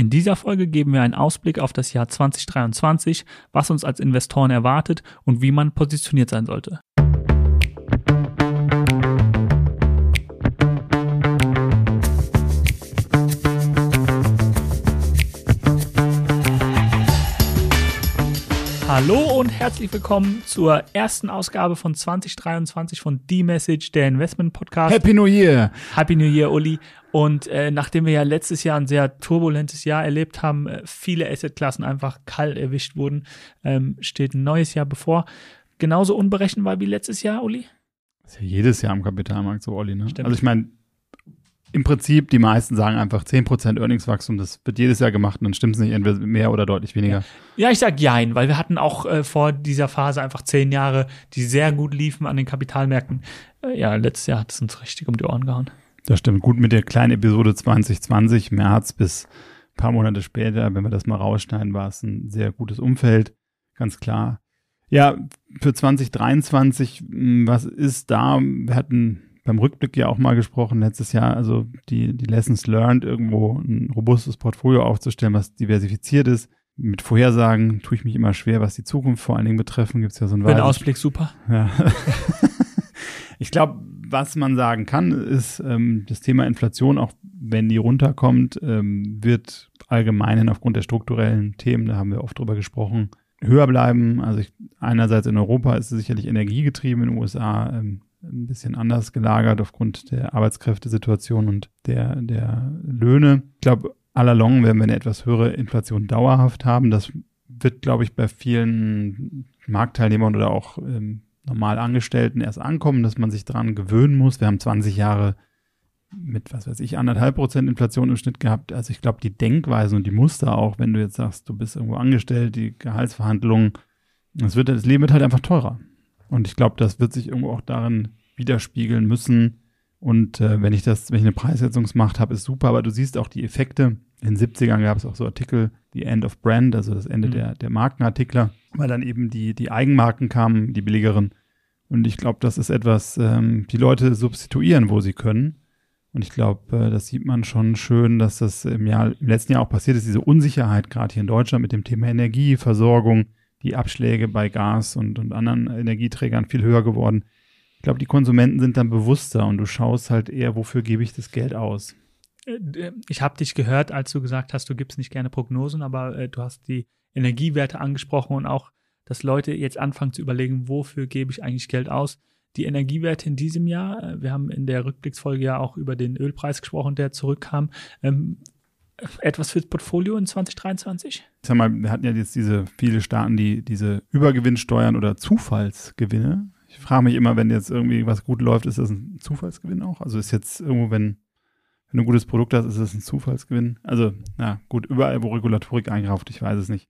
In dieser Folge geben wir einen Ausblick auf das Jahr 2023, was uns als Investoren erwartet und wie man positioniert sein sollte. Hallo und herzlich willkommen zur ersten Ausgabe von 2023 von The Message, der Investment Podcast. Happy New Year! Happy New Year, Uli. Und äh, nachdem wir ja letztes Jahr ein sehr turbulentes Jahr erlebt haben, äh, viele Assetklassen einfach kalt erwischt wurden, ähm, steht ein neues Jahr bevor. Genauso unberechenbar wie letztes Jahr, Uli? Das ist ja jedes Jahr am Kapitalmarkt so, Olli. Ne? Also ich meine, im Prinzip, die meisten sagen einfach 10% Earningswachstum, das wird jedes Jahr gemacht und dann stimmt es nicht entweder mehr oder deutlich weniger. Ja, ja ich sag jein, weil wir hatten auch äh, vor dieser Phase einfach zehn Jahre, die sehr gut liefen an den Kapitalmärkten. Äh, ja, letztes Jahr hat es uns richtig um die Ohren gehauen. Das stimmt. Gut mit der kleinen Episode 2020, März bis paar Monate später, wenn wir das mal rausschneiden, war es ein sehr gutes Umfeld, ganz klar. Ja, für 2023, hm, was ist da? Wir hatten beim Rückblick ja auch mal gesprochen letztes Jahr, also die, die Lessons learned, irgendwo ein robustes Portfolio aufzustellen, was diversifiziert ist. Mit Vorhersagen tue ich mich immer schwer, was die Zukunft vor allen Dingen betreffen. Gibt es ja so einen Für Ausblick super. Ja. ich glaube, was man sagen kann, ist ähm, das Thema Inflation, auch wenn die runterkommt, ähm, wird allgemein aufgrund der strukturellen Themen, da haben wir oft drüber gesprochen, höher bleiben. Also ich, einerseits in Europa ist es sicherlich energiegetrieben, in den USA ähm, ein bisschen anders gelagert aufgrund der Arbeitskräftesituation und der, der Löhne. Ich glaube, allalong werden wir eine etwas höhere Inflation dauerhaft haben. Das wird, glaube ich, bei vielen Marktteilnehmern oder auch ähm, normal Angestellten erst ankommen, dass man sich daran gewöhnen muss. Wir haben 20 Jahre mit, was weiß ich, anderthalb Prozent Inflation im Schnitt gehabt. Also ich glaube, die Denkweise und die Muster auch, wenn du jetzt sagst, du bist irgendwo angestellt, die Gehaltsverhandlungen, das wird, das Leben wird halt einfach teurer. Und ich glaube, das wird sich irgendwo auch darin widerspiegeln müssen. Und äh, wenn ich das, wenn ich eine Preissetzungsmacht habe, ist super, aber du siehst auch die Effekte. In den 70ern gab es auch so Artikel, die End of Brand, also das Ende mhm. der, der Markenartikler, weil dann eben die, die Eigenmarken kamen, die billigeren. Und ich glaube, das ist etwas, ähm, die Leute substituieren, wo sie können. Und ich glaube, äh, das sieht man schon schön, dass das im Jahr, im letzten Jahr auch passiert ist, diese Unsicherheit, gerade hier in Deutschland mit dem Thema Energieversorgung, die Abschläge bei Gas und, und anderen Energieträgern viel höher geworden. Ich glaube, die Konsumenten sind dann bewusster und du schaust halt eher, wofür gebe ich das Geld aus. Äh, ich habe dich gehört, als du gesagt hast, du gibst nicht gerne Prognosen, aber äh, du hast die Energiewerte angesprochen und auch, dass Leute jetzt anfangen zu überlegen, wofür gebe ich eigentlich Geld aus. Die Energiewerte in diesem Jahr, äh, wir haben in der Rückblicksfolge ja auch über den Ölpreis gesprochen, der zurückkam. Ähm, etwas fürs Portfolio in 2023? Ich sag mal, wir hatten ja jetzt diese viele Staaten, die diese Übergewinnsteuern oder Zufallsgewinne. Ich frage mich immer, wenn jetzt irgendwie was gut läuft, ist das ein Zufallsgewinn auch? Also ist jetzt irgendwo, wenn, wenn du ein gutes Produkt hast, ist das ein Zufallsgewinn? Also, na gut, überall, wo Regulatorik eingreift, ich weiß es nicht.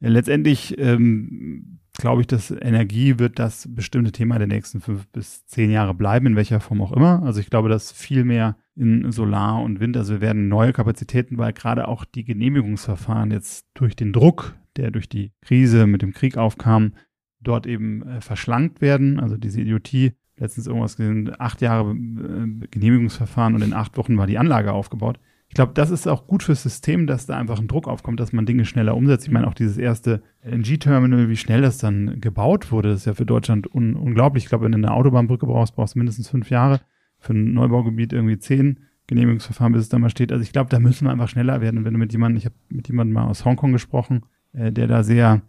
Letztendlich ähm, glaube ich, dass Energie wird das bestimmte Thema der nächsten fünf bis zehn Jahre bleiben, in welcher Form auch immer. Also ich glaube, dass viel mehr in Solar und Wind, also wir werden neue Kapazitäten, weil gerade auch die Genehmigungsverfahren jetzt durch den Druck, der durch die Krise mit dem Krieg aufkam, dort eben äh, verschlankt werden. Also diese Idiotie, letztens irgendwas gesehen, acht Jahre äh, Genehmigungsverfahren und in acht Wochen war die Anlage aufgebaut ich glaube, das ist auch gut fürs System, dass da einfach ein Druck aufkommt, dass man Dinge schneller umsetzt. Ich meine, auch dieses erste LNG-Terminal, wie schnell das dann gebaut wurde, ist ja für Deutschland un unglaublich. Ich glaube, wenn du eine Autobahnbrücke brauchst, brauchst du mindestens fünf Jahre. Für ein Neubaugebiet irgendwie zehn Genehmigungsverfahren, bis es da mal steht. Also ich glaube, da müssen wir einfach schneller werden. wenn du mit jemandem, ich habe mit jemandem mal aus Hongkong gesprochen, äh, der da sehr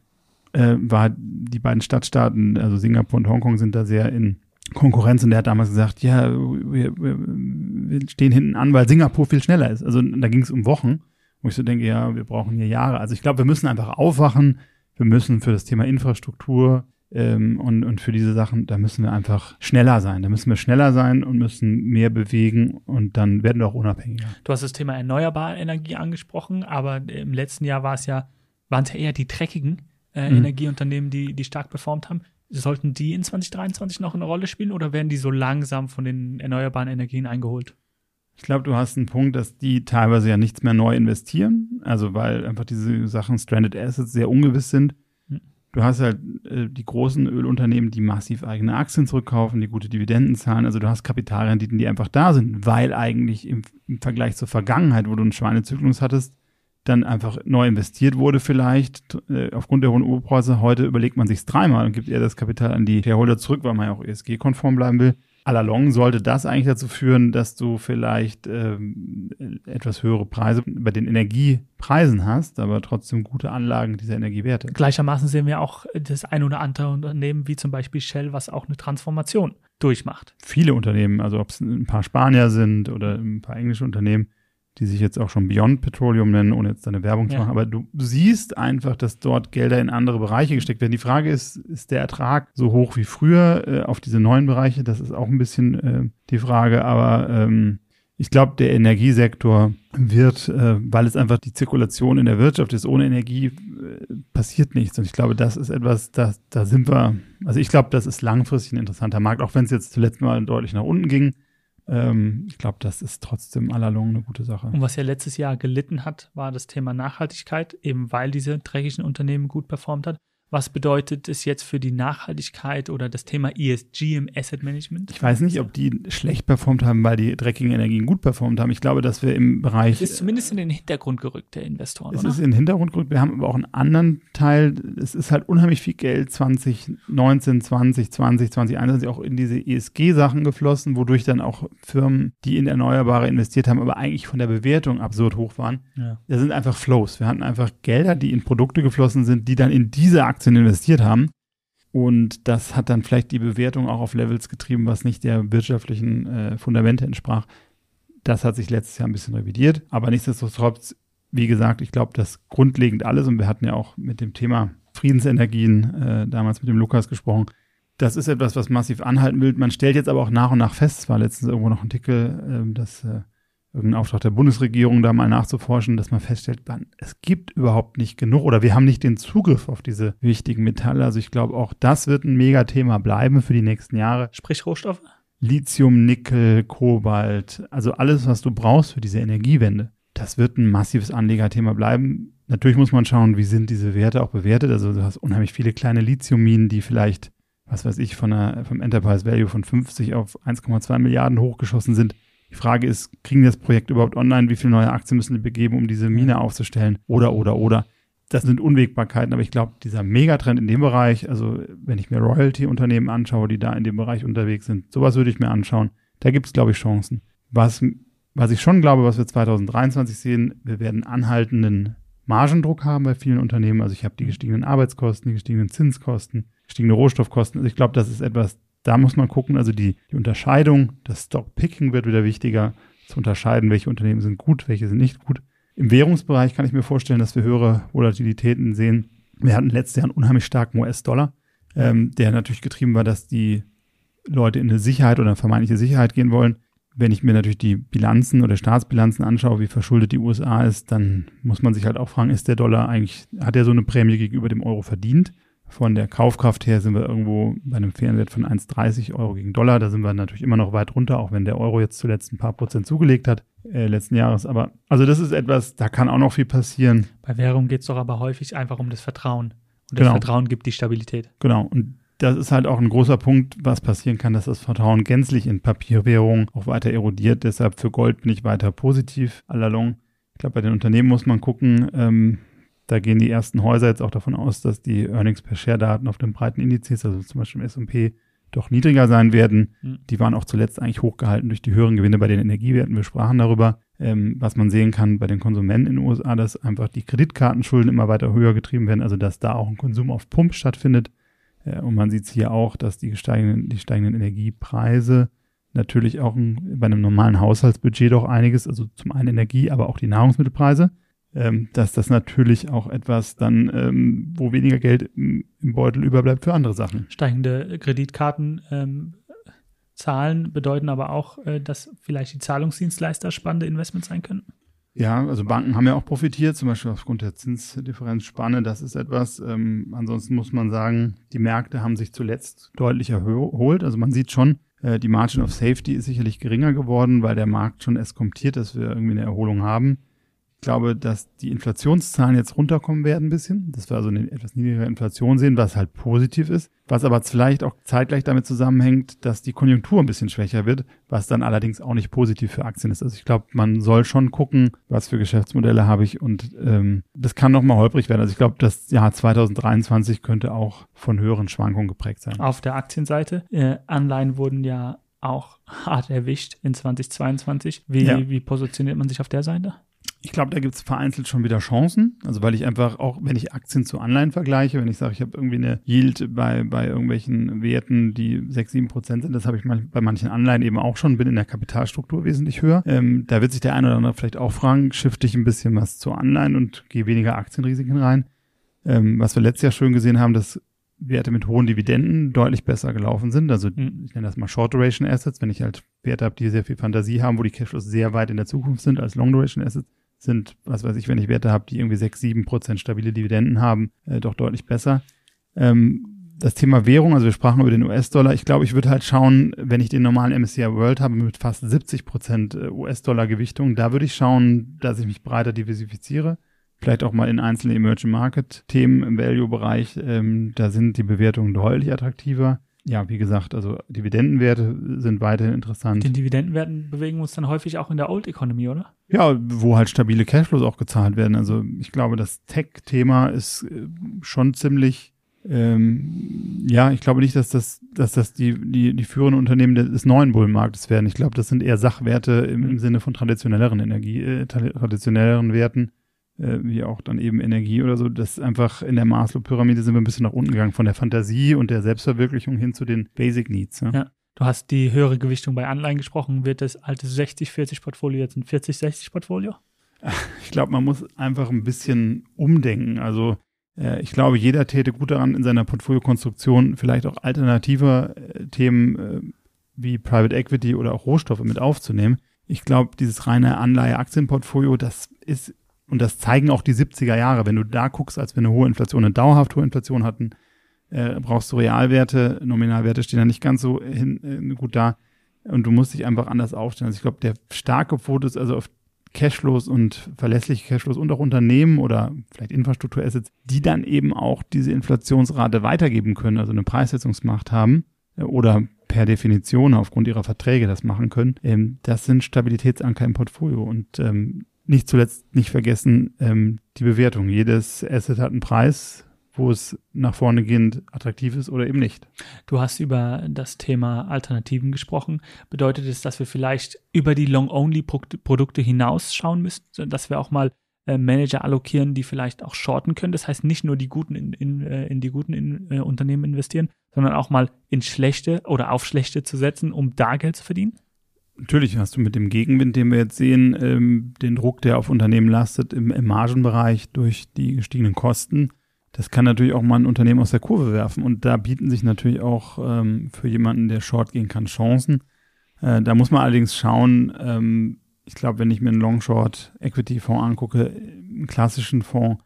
äh, war, die beiden Stadtstaaten, also Singapur und Hongkong sind da sehr in Konkurrenz und der hat damals gesagt, ja, wir, wir, wir stehen hinten an, weil Singapur viel schneller ist. Also da ging es um Wochen, wo ich so denke, ja, wir brauchen hier Jahre. Also ich glaube, wir müssen einfach aufwachen. Wir müssen für das Thema Infrastruktur ähm, und, und für diese Sachen, da müssen wir einfach schneller sein. Da müssen wir schneller sein und müssen mehr bewegen und dann werden wir auch unabhängiger. Du hast das Thema erneuerbare Energie angesprochen, aber im letzten Jahr war es ja, waren es ja eher die dreckigen äh, mhm. Energieunternehmen, die, die stark performt haben. Sollten die in 2023 noch eine Rolle spielen oder werden die so langsam von den erneuerbaren Energien eingeholt? Ich glaube, du hast einen Punkt, dass die teilweise ja nichts mehr neu investieren, also weil einfach diese Sachen Stranded Assets sehr ungewiss sind. Hm. Du hast halt äh, die großen Ölunternehmen, die massiv eigene Aktien zurückkaufen, die gute Dividenden zahlen. Also du hast Kapitalrenditen, die einfach da sind, weil eigentlich im, im Vergleich zur Vergangenheit, wo du einen Schweinezyklus hattest, dann einfach neu investiert wurde vielleicht äh, aufgrund der hohen Urpreise. Heute überlegt man sich dreimal und gibt eher das Kapital an die Shareholder zurück, weil man ja auch ESG-konform bleiben will. Allalong sollte das eigentlich dazu führen, dass du vielleicht ähm, etwas höhere Preise bei den Energiepreisen hast, aber trotzdem gute Anlagen dieser Energiewerte. Gleichermaßen sehen wir auch das ein oder andere Unternehmen, wie zum Beispiel Shell, was auch eine Transformation durchmacht. Viele Unternehmen, also ob es ein paar Spanier sind oder ein paar englische Unternehmen, die sich jetzt auch schon Beyond Petroleum nennen, ohne jetzt eine Werbung zu machen. Aber du siehst einfach, dass dort Gelder in andere Bereiche gesteckt werden. Die Frage ist, ist der Ertrag so hoch wie früher äh, auf diese neuen Bereiche? Das ist auch ein bisschen äh, die Frage. Aber ähm, ich glaube, der Energiesektor wird, äh, weil es einfach die Zirkulation in der Wirtschaft ist, ohne Energie äh, passiert nichts. Und ich glaube, das ist etwas, da, da sind wir, also ich glaube, das ist langfristig ein interessanter Markt, auch wenn es jetzt zuletzt mal deutlich nach unten ging. Ähm, ich glaube, das ist trotzdem allalong eine gute Sache. Und was ja letztes Jahr gelitten hat, war das Thema Nachhaltigkeit, eben weil diese dreckigen Unternehmen gut performt hat. Was bedeutet es jetzt für die Nachhaltigkeit oder das Thema ESG im Asset Management? Ich weiß nicht, ob die schlecht performt haben, weil die dreckigen Energien gut performt haben. Ich glaube, dass wir im Bereich. Es ist zumindest in den Hintergrund gerückt, der Investoren. Es oder? ist in den Hintergrund gerückt. Wir haben aber auch einen anderen Teil. Es ist halt unheimlich viel Geld 2019, 20, 20, 2021 auch in diese ESG-Sachen geflossen, wodurch dann auch Firmen, die in Erneuerbare investiert haben, aber eigentlich von der Bewertung absurd hoch waren. Ja. Da sind einfach Flows. Wir hatten einfach Gelder, die in Produkte geflossen sind, die dann in diese Aktien Aktien investiert haben. Und das hat dann vielleicht die Bewertung auch auf Levels getrieben, was nicht der wirtschaftlichen äh, Fundamente entsprach. Das hat sich letztes Jahr ein bisschen revidiert. Aber nichtsdestotrotz, wie gesagt, ich glaube, das grundlegend alles, und wir hatten ja auch mit dem Thema Friedensenergien äh, damals mit dem Lukas gesprochen, das ist etwas, was massiv anhalten will. Man stellt jetzt aber auch nach und nach fest, es war letztens irgendwo noch ein Artikel, äh, dass irgendeinen Auftrag der Bundesregierung da mal nachzuforschen, dass man feststellt, man, es gibt überhaupt nicht genug oder wir haben nicht den Zugriff auf diese wichtigen Metalle. Also ich glaube, auch das wird ein Megathema bleiben für die nächsten Jahre. Sprich Rohstoffe? Lithium, Nickel, Kobalt, also alles, was du brauchst für diese Energiewende. Das wird ein massives Anlegerthema bleiben. Natürlich muss man schauen, wie sind diese Werte auch bewertet. Also du hast unheimlich viele kleine Lithiumminen, die vielleicht, was weiß ich, von einer, vom Enterprise Value von 50 auf 1,2 Milliarden hochgeschossen sind. Die Frage ist, kriegen die das Projekt überhaupt online? Wie viele neue Aktien müssen die begeben, um diese Mine aufzustellen? Oder, oder, oder. Das sind Unwägbarkeiten, aber ich glaube, dieser Megatrend in dem Bereich, also wenn ich mir Royalty-Unternehmen anschaue, die da in dem Bereich unterwegs sind, sowas würde ich mir anschauen. Da gibt es, glaube ich, Chancen. Was, was ich schon glaube, was wir 2023 sehen, wir werden anhaltenden Margendruck haben bei vielen Unternehmen. Also ich habe die gestiegenen Arbeitskosten, die gestiegenen Zinskosten, gestiegene Rohstoffkosten. Also ich glaube, das ist etwas, da muss man gucken, also die, die Unterscheidung, das Stockpicking wird wieder wichtiger, zu unterscheiden, welche Unternehmen sind gut, welche sind nicht gut. Im Währungsbereich kann ich mir vorstellen, dass wir höhere Volatilitäten sehen. Wir hatten letztes Jahr einen unheimlich starken US-Dollar, ähm, der natürlich getrieben war, dass die Leute in eine Sicherheit oder eine vermeintliche Sicherheit gehen wollen. Wenn ich mir natürlich die Bilanzen oder Staatsbilanzen anschaue, wie verschuldet die USA ist, dann muss man sich halt auch fragen, ist der Dollar eigentlich, hat er so eine Prämie gegenüber dem Euro verdient? Von der Kaufkraft her sind wir irgendwo bei einem fairen Wert von 1,30 Euro gegen Dollar. Da sind wir natürlich immer noch weit runter, auch wenn der Euro jetzt zuletzt ein paar Prozent zugelegt hat, äh, letzten Jahres. Aber also das ist etwas, da kann auch noch viel passieren. Bei Währung geht es doch aber häufig einfach um das Vertrauen. Und das genau. Vertrauen gibt die Stabilität. Genau. Und das ist halt auch ein großer Punkt, was passieren kann, dass das Vertrauen gänzlich in Papierwährung auch weiter erodiert. Deshalb für Gold bin ich weiter positiv allalong. Ich glaube, bei den Unternehmen muss man gucken, ähm, da gehen die ersten Häuser jetzt auch davon aus, dass die Earnings per Share Daten auf den breiten Indizes, also zum Beispiel im S&P, doch niedriger sein werden. Mhm. Die waren auch zuletzt eigentlich hochgehalten durch die höheren Gewinne bei den Energiewerten. Wir sprachen darüber, ähm, was man sehen kann bei den Konsumenten in den USA, dass einfach die Kreditkartenschulden immer weiter höher getrieben werden, also dass da auch ein Konsum auf Pump stattfindet. Äh, und man sieht es hier auch, dass die steigenden, die steigenden Energiepreise natürlich auch ein, bei einem normalen Haushaltsbudget doch einiges, also zum einen Energie, aber auch die Nahrungsmittelpreise ähm, dass das natürlich auch etwas dann, ähm, wo weniger Geld im, im, Beutel überbleibt für andere Sachen. Steigende Kreditkarten. Ähm, bedeuten aber auch, äh, dass vielleicht die Zahlungsdienstleister spannende Investments sein könnten. Ja, also Banken haben ja auch profitiert, zum Beispiel aufgrund der Zinsdifferenzspanne. Das ist etwas. Ähm, ansonsten muss man sagen, die Märkte haben sich zuletzt deutlich erholt. Also man sieht schon, äh, die Margin of Safety ist sicherlich geringer geworden, weil der Markt schon eskomtiert, dass wir irgendwie eine Erholung haben glaube, dass die Inflationszahlen jetzt runterkommen werden ein bisschen. Das wir also eine etwas niedrigere Inflation sehen, was halt positiv ist. Was aber vielleicht auch zeitgleich damit zusammenhängt, dass die Konjunktur ein bisschen schwächer wird, was dann allerdings auch nicht positiv für Aktien ist. Also ich glaube, man soll schon gucken, was für Geschäftsmodelle habe ich und ähm, das kann nochmal holprig werden. Also ich glaube, das Jahr 2023 könnte auch von höheren Schwankungen geprägt sein. Auf der Aktienseite, äh, Anleihen wurden ja auch hart erwischt in 2022. Wie, ja. wie positioniert man sich auf der Seite? Ich glaube, da gibt es vereinzelt schon wieder Chancen. Also weil ich einfach auch, wenn ich Aktien zu Anleihen vergleiche, wenn ich sage, ich habe irgendwie eine Yield bei, bei irgendwelchen Werten, die 6, 7 Prozent sind, das habe ich bei manchen Anleihen eben auch schon, bin in der Kapitalstruktur wesentlich höher. Ähm, da wird sich der eine oder andere vielleicht auch fragen, shifte ich ein bisschen was zu Anleihen und gehe weniger Aktienrisiken rein. Ähm, was wir letztes Jahr schön gesehen haben, dass Werte mit hohen Dividenden deutlich besser gelaufen sind. Also mhm. ich nenne das mal Short Duration Assets, wenn ich halt Werte habe, die sehr viel Fantasie haben, wo die Cashflows sehr weit in der Zukunft sind als Long Duration Assets, sind, was weiß ich, wenn ich Werte habe, die irgendwie sechs, sieben Prozent stabile Dividenden haben, äh, doch deutlich besser. Ähm, das Thema Währung, also wir sprachen über den US-Dollar. Ich glaube, ich würde halt schauen, wenn ich den normalen MSCI World habe mit fast 70 Prozent äh, US-Dollar-Gewichtung, da würde ich schauen, dass ich mich breiter diversifiziere vielleicht auch mal in einzelne Emerging Market Themen im Value-Bereich. Ähm, da sind die Bewertungen deutlich attraktiver. Ja, wie gesagt, also Dividendenwerte sind weiterhin interessant. Den Dividendenwerten bewegen wir uns dann häufig auch in der Old Economy, oder? Ja, wo halt stabile Cashflows auch gezahlt werden. Also ich glaube, das Tech-Thema ist äh, schon ziemlich ähm, ja, ich glaube nicht, dass das, dass das die, die, die führenden Unternehmen des neuen Bullenmarktes werden. Ich glaube, das sind eher Sachwerte im, im Sinne von traditionelleren Energie, äh, traditionelleren Werten äh, wie auch dann eben Energie oder so, das ist einfach in der Maslow-Pyramide sind wir ein bisschen nach unten gegangen, von der Fantasie und der Selbstverwirklichung hin zu den Basic Needs. Ja. ja. Du hast die höhere Gewichtung bei Anleihen gesprochen. Wird das alte 60-40-Portfolio jetzt ein 40-60-Portfolio? Ich glaube, man muss einfach ein bisschen umdenken. Also äh, ich glaube, jeder täte gut daran, in seiner Portfoliokonstruktion vielleicht auch alternative äh, Themen äh, wie Private Equity oder auch Rohstoffe mit aufzunehmen. Ich glaube, dieses reine Anleihe-Aktienportfolio, das ist und das zeigen auch die 70er Jahre. Wenn du da guckst, als wir eine hohe Inflation, eine dauerhaft hohe Inflation hatten, äh, brauchst du Realwerte, Nominalwerte stehen da nicht ganz so hin, äh, gut da. Und du musst dich einfach anders aufstellen. Also ich glaube, der starke Fokus, also auf Cashflows und verlässliche Cashflows und auch Unternehmen oder vielleicht Infrastrukturassets, die dann eben auch diese Inflationsrate weitergeben können, also eine Preissetzungsmacht haben äh, oder per Definition aufgrund ihrer Verträge das machen können. Ähm, das sind Stabilitätsanker im Portfolio und ähm, nicht zuletzt nicht vergessen, ähm, die Bewertung. Jedes Asset hat einen Preis, wo es nach vorne gehend attraktiv ist oder eben nicht. Du hast über das Thema Alternativen gesprochen. Bedeutet es, dass wir vielleicht über die Long-Only-Produkte hinausschauen müssen, dass wir auch mal äh, Manager allokieren, die vielleicht auch shorten können? Das heißt, nicht nur die guten in, in, äh, in die guten in, äh, Unternehmen investieren, sondern auch mal in schlechte oder auf schlechte zu setzen, um da Geld zu verdienen? Natürlich hast du mit dem Gegenwind, den wir jetzt sehen, ähm, den Druck, der auf Unternehmen lastet im, im Margenbereich durch die gestiegenen Kosten. Das kann natürlich auch mal ein Unternehmen aus der Kurve werfen. Und da bieten sich natürlich auch ähm, für jemanden, der Short gehen kann, Chancen. Äh, da muss man allerdings schauen, ähm, ich glaube, wenn ich mir einen Long-Short-Equity-Fonds angucke, einen klassischen Fonds,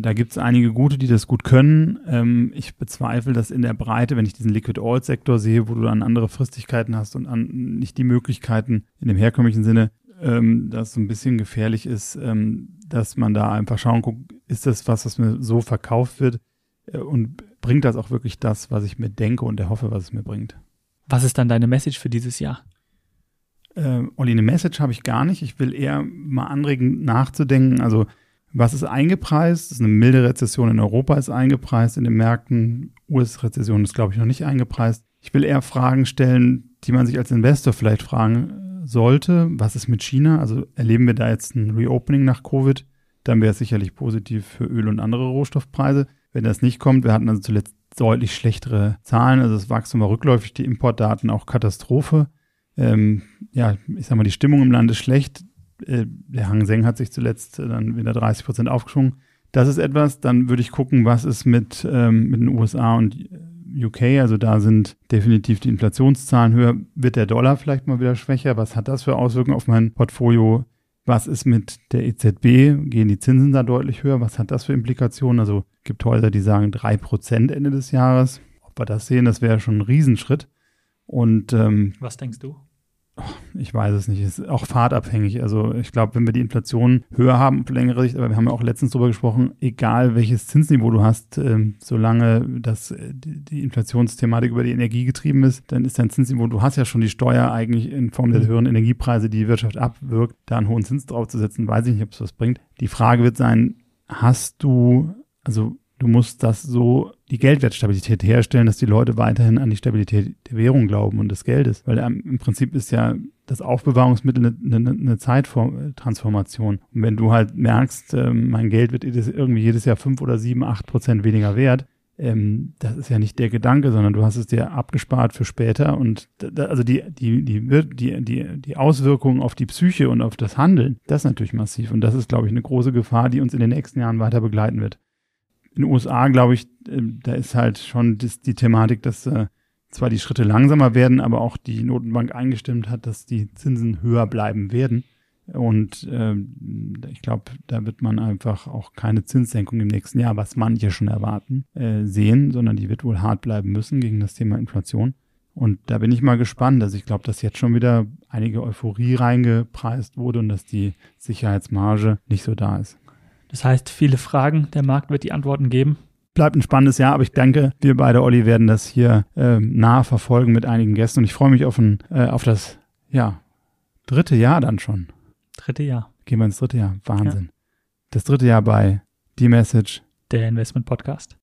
da gibt es einige gute, die das gut können. Ähm, ich bezweifle, dass in der Breite, wenn ich diesen Liquid-Oil-Sektor sehe, wo du dann andere Fristigkeiten hast und an, nicht die Möglichkeiten in dem herkömmlichen Sinne, ähm, dass so ein bisschen gefährlich ist, ähm, dass man da einfach schauen guckt, ist das was, was mir so verkauft wird äh, und bringt das auch wirklich das, was ich mir denke und erhoffe, was es mir bringt. Was ist dann deine Message für dieses Jahr? Äh, Olli, eine Message habe ich gar nicht. Ich will eher mal anregen, nachzudenken. Also was ist eingepreist? Das ist eine milde Rezession in Europa ist eingepreist, in den Märkten. US-Rezession ist, glaube ich, noch nicht eingepreist. Ich will eher Fragen stellen, die man sich als Investor vielleicht fragen sollte. Was ist mit China? Also erleben wir da jetzt ein Reopening nach Covid? Dann wäre es sicherlich positiv für Öl und andere Rohstoffpreise. Wenn das nicht kommt, wir hatten also zuletzt deutlich schlechtere Zahlen. Also das Wachstum war rückläufig, die Importdaten auch Katastrophe. Ähm, ja, ich sag mal, die Stimmung im Land ist schlecht äh, der Hang Seng hat sich zuletzt äh, dann wieder 30 Prozent aufgeschwungen. Das ist etwas, dann würde ich gucken, was ist mit, ähm, mit den USA und UK, also da sind definitiv die Inflationszahlen höher. Wird der Dollar vielleicht mal wieder schwächer? Was hat das für Auswirkungen auf mein Portfolio? Was ist mit der EZB? Gehen die Zinsen da deutlich höher? Was hat das für Implikationen? Also gibt Häuser, die sagen drei Prozent Ende des Jahres. Ob wir das sehen, das wäre schon ein Riesenschritt. Und ähm, was denkst du? Ich weiß es nicht, ist auch fahrtabhängig. Also ich glaube, wenn wir die Inflation höher haben auf längere Sicht, aber wir haben ja auch letztens darüber gesprochen, egal welches Zinsniveau du hast, ähm, solange das, äh, die Inflationsthematik über die Energie getrieben ist, dann ist dein Zinsniveau, du hast ja schon die Steuer eigentlich in Form der mhm. höheren Energiepreise, die die Wirtschaft abwirkt, da einen hohen Zins draufzusetzen, weiß ich nicht, ob es was bringt. Die Frage wird sein, hast du, also du musst das so, die Geldwertstabilität herstellen, dass die Leute weiterhin an die Stabilität der Währung glauben und des Geldes. Weil ähm, im Prinzip ist ja das Aufbewahrungsmittel eine, eine, eine Zeittransformation. Und wenn du halt merkst, äh, mein Geld wird irgendwie jedes Jahr fünf oder sieben, acht Prozent weniger wert, ähm, das ist ja nicht der Gedanke, sondern du hast es dir abgespart für später und da, also die, die, die, die, die, die Auswirkungen auf die Psyche und auf das Handeln, das ist natürlich massiv und das ist, glaube ich, eine große Gefahr, die uns in den nächsten Jahren weiter begleiten wird in den USA, glaube ich, äh, da ist halt schon die Thematik, dass äh, zwar die Schritte langsamer werden, aber auch die Notenbank eingestimmt hat, dass die Zinsen höher bleiben werden. Und äh, ich glaube, da wird man einfach auch keine Zinssenkung im nächsten Jahr, was manche schon erwarten, äh, sehen, sondern die wird wohl hart bleiben müssen gegen das Thema Inflation. Und da bin ich mal gespannt. Also ich glaube, dass jetzt schon wieder einige Euphorie reingepreist wurde und dass die Sicherheitsmarge nicht so da ist. Das heißt, viele Fragen, der Markt wird die Antworten geben. Bleibt ein spannendes Jahr, aber ich denke, wir beide, Olli, werden das hier äh, nah verfolgen mit einigen Gästen und ich freue mich auf, ein, äh, auf das, ja, dritte Jahr dann schon. Dritte Jahr. Gehen wir ins dritte Jahr. Wahnsinn. Ja. Das dritte Jahr bei The Message. Der Investment Podcast.